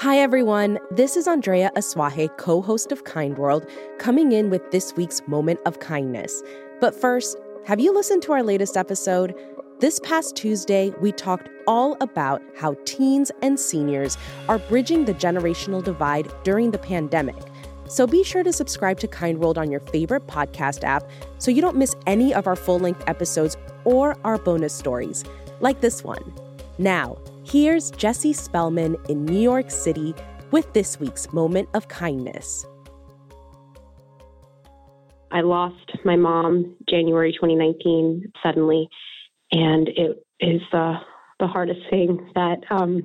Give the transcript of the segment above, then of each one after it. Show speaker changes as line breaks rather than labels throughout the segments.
Hi, everyone. This is Andrea Asuaje, co host of Kind World, coming in with this week's moment of kindness. But first, have you listened to our latest episode? This past Tuesday, we talked all about how teens and seniors are bridging the generational divide during the pandemic. So be sure to subscribe to Kind World on your favorite podcast app so you don't miss any of our full length episodes or our bonus stories, like this one. Now, Here's Jesse Spellman in New York City with this week's Moment of Kindness.
I lost my mom January 2019 suddenly, and it is the the hardest thing that um,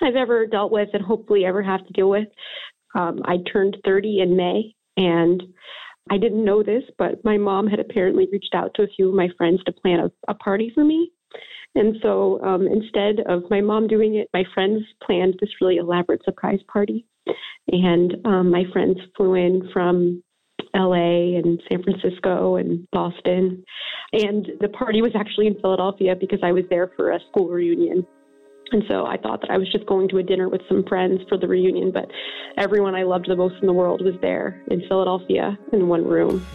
I've ever dealt with, and hopefully ever have to deal with. Um, I turned 30 in May, and I didn't know this, but my mom had apparently reached out to a few of my friends to plan a, a party for me. And so um, instead of my mom doing it, my friends planned this really elaborate surprise party. And um, my friends flew in from LA and San Francisco and Boston. And the party was actually in Philadelphia because I was there for a school reunion. And so I thought that I was just going to a dinner with some friends for the reunion, but everyone I loved the most in the world was there in Philadelphia in one room.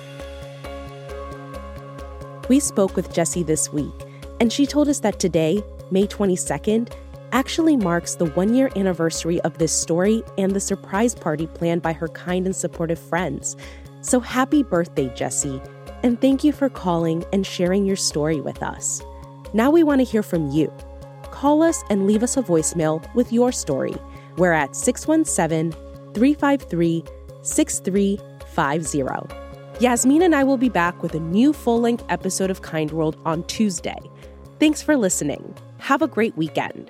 We spoke with Jesse this week and she told us that today, May 22nd, actually marks the one year anniversary of this story and the surprise party planned by her kind and supportive friends. So happy birthday, Jessie, and thank you for calling and sharing your story with us. Now we want to hear from you. Call us and leave us a voicemail with your story. We're at 617 353 6350. Yasmin and I will be back with a new full length episode of Kind World on Tuesday. Thanks for listening. Have a great weekend.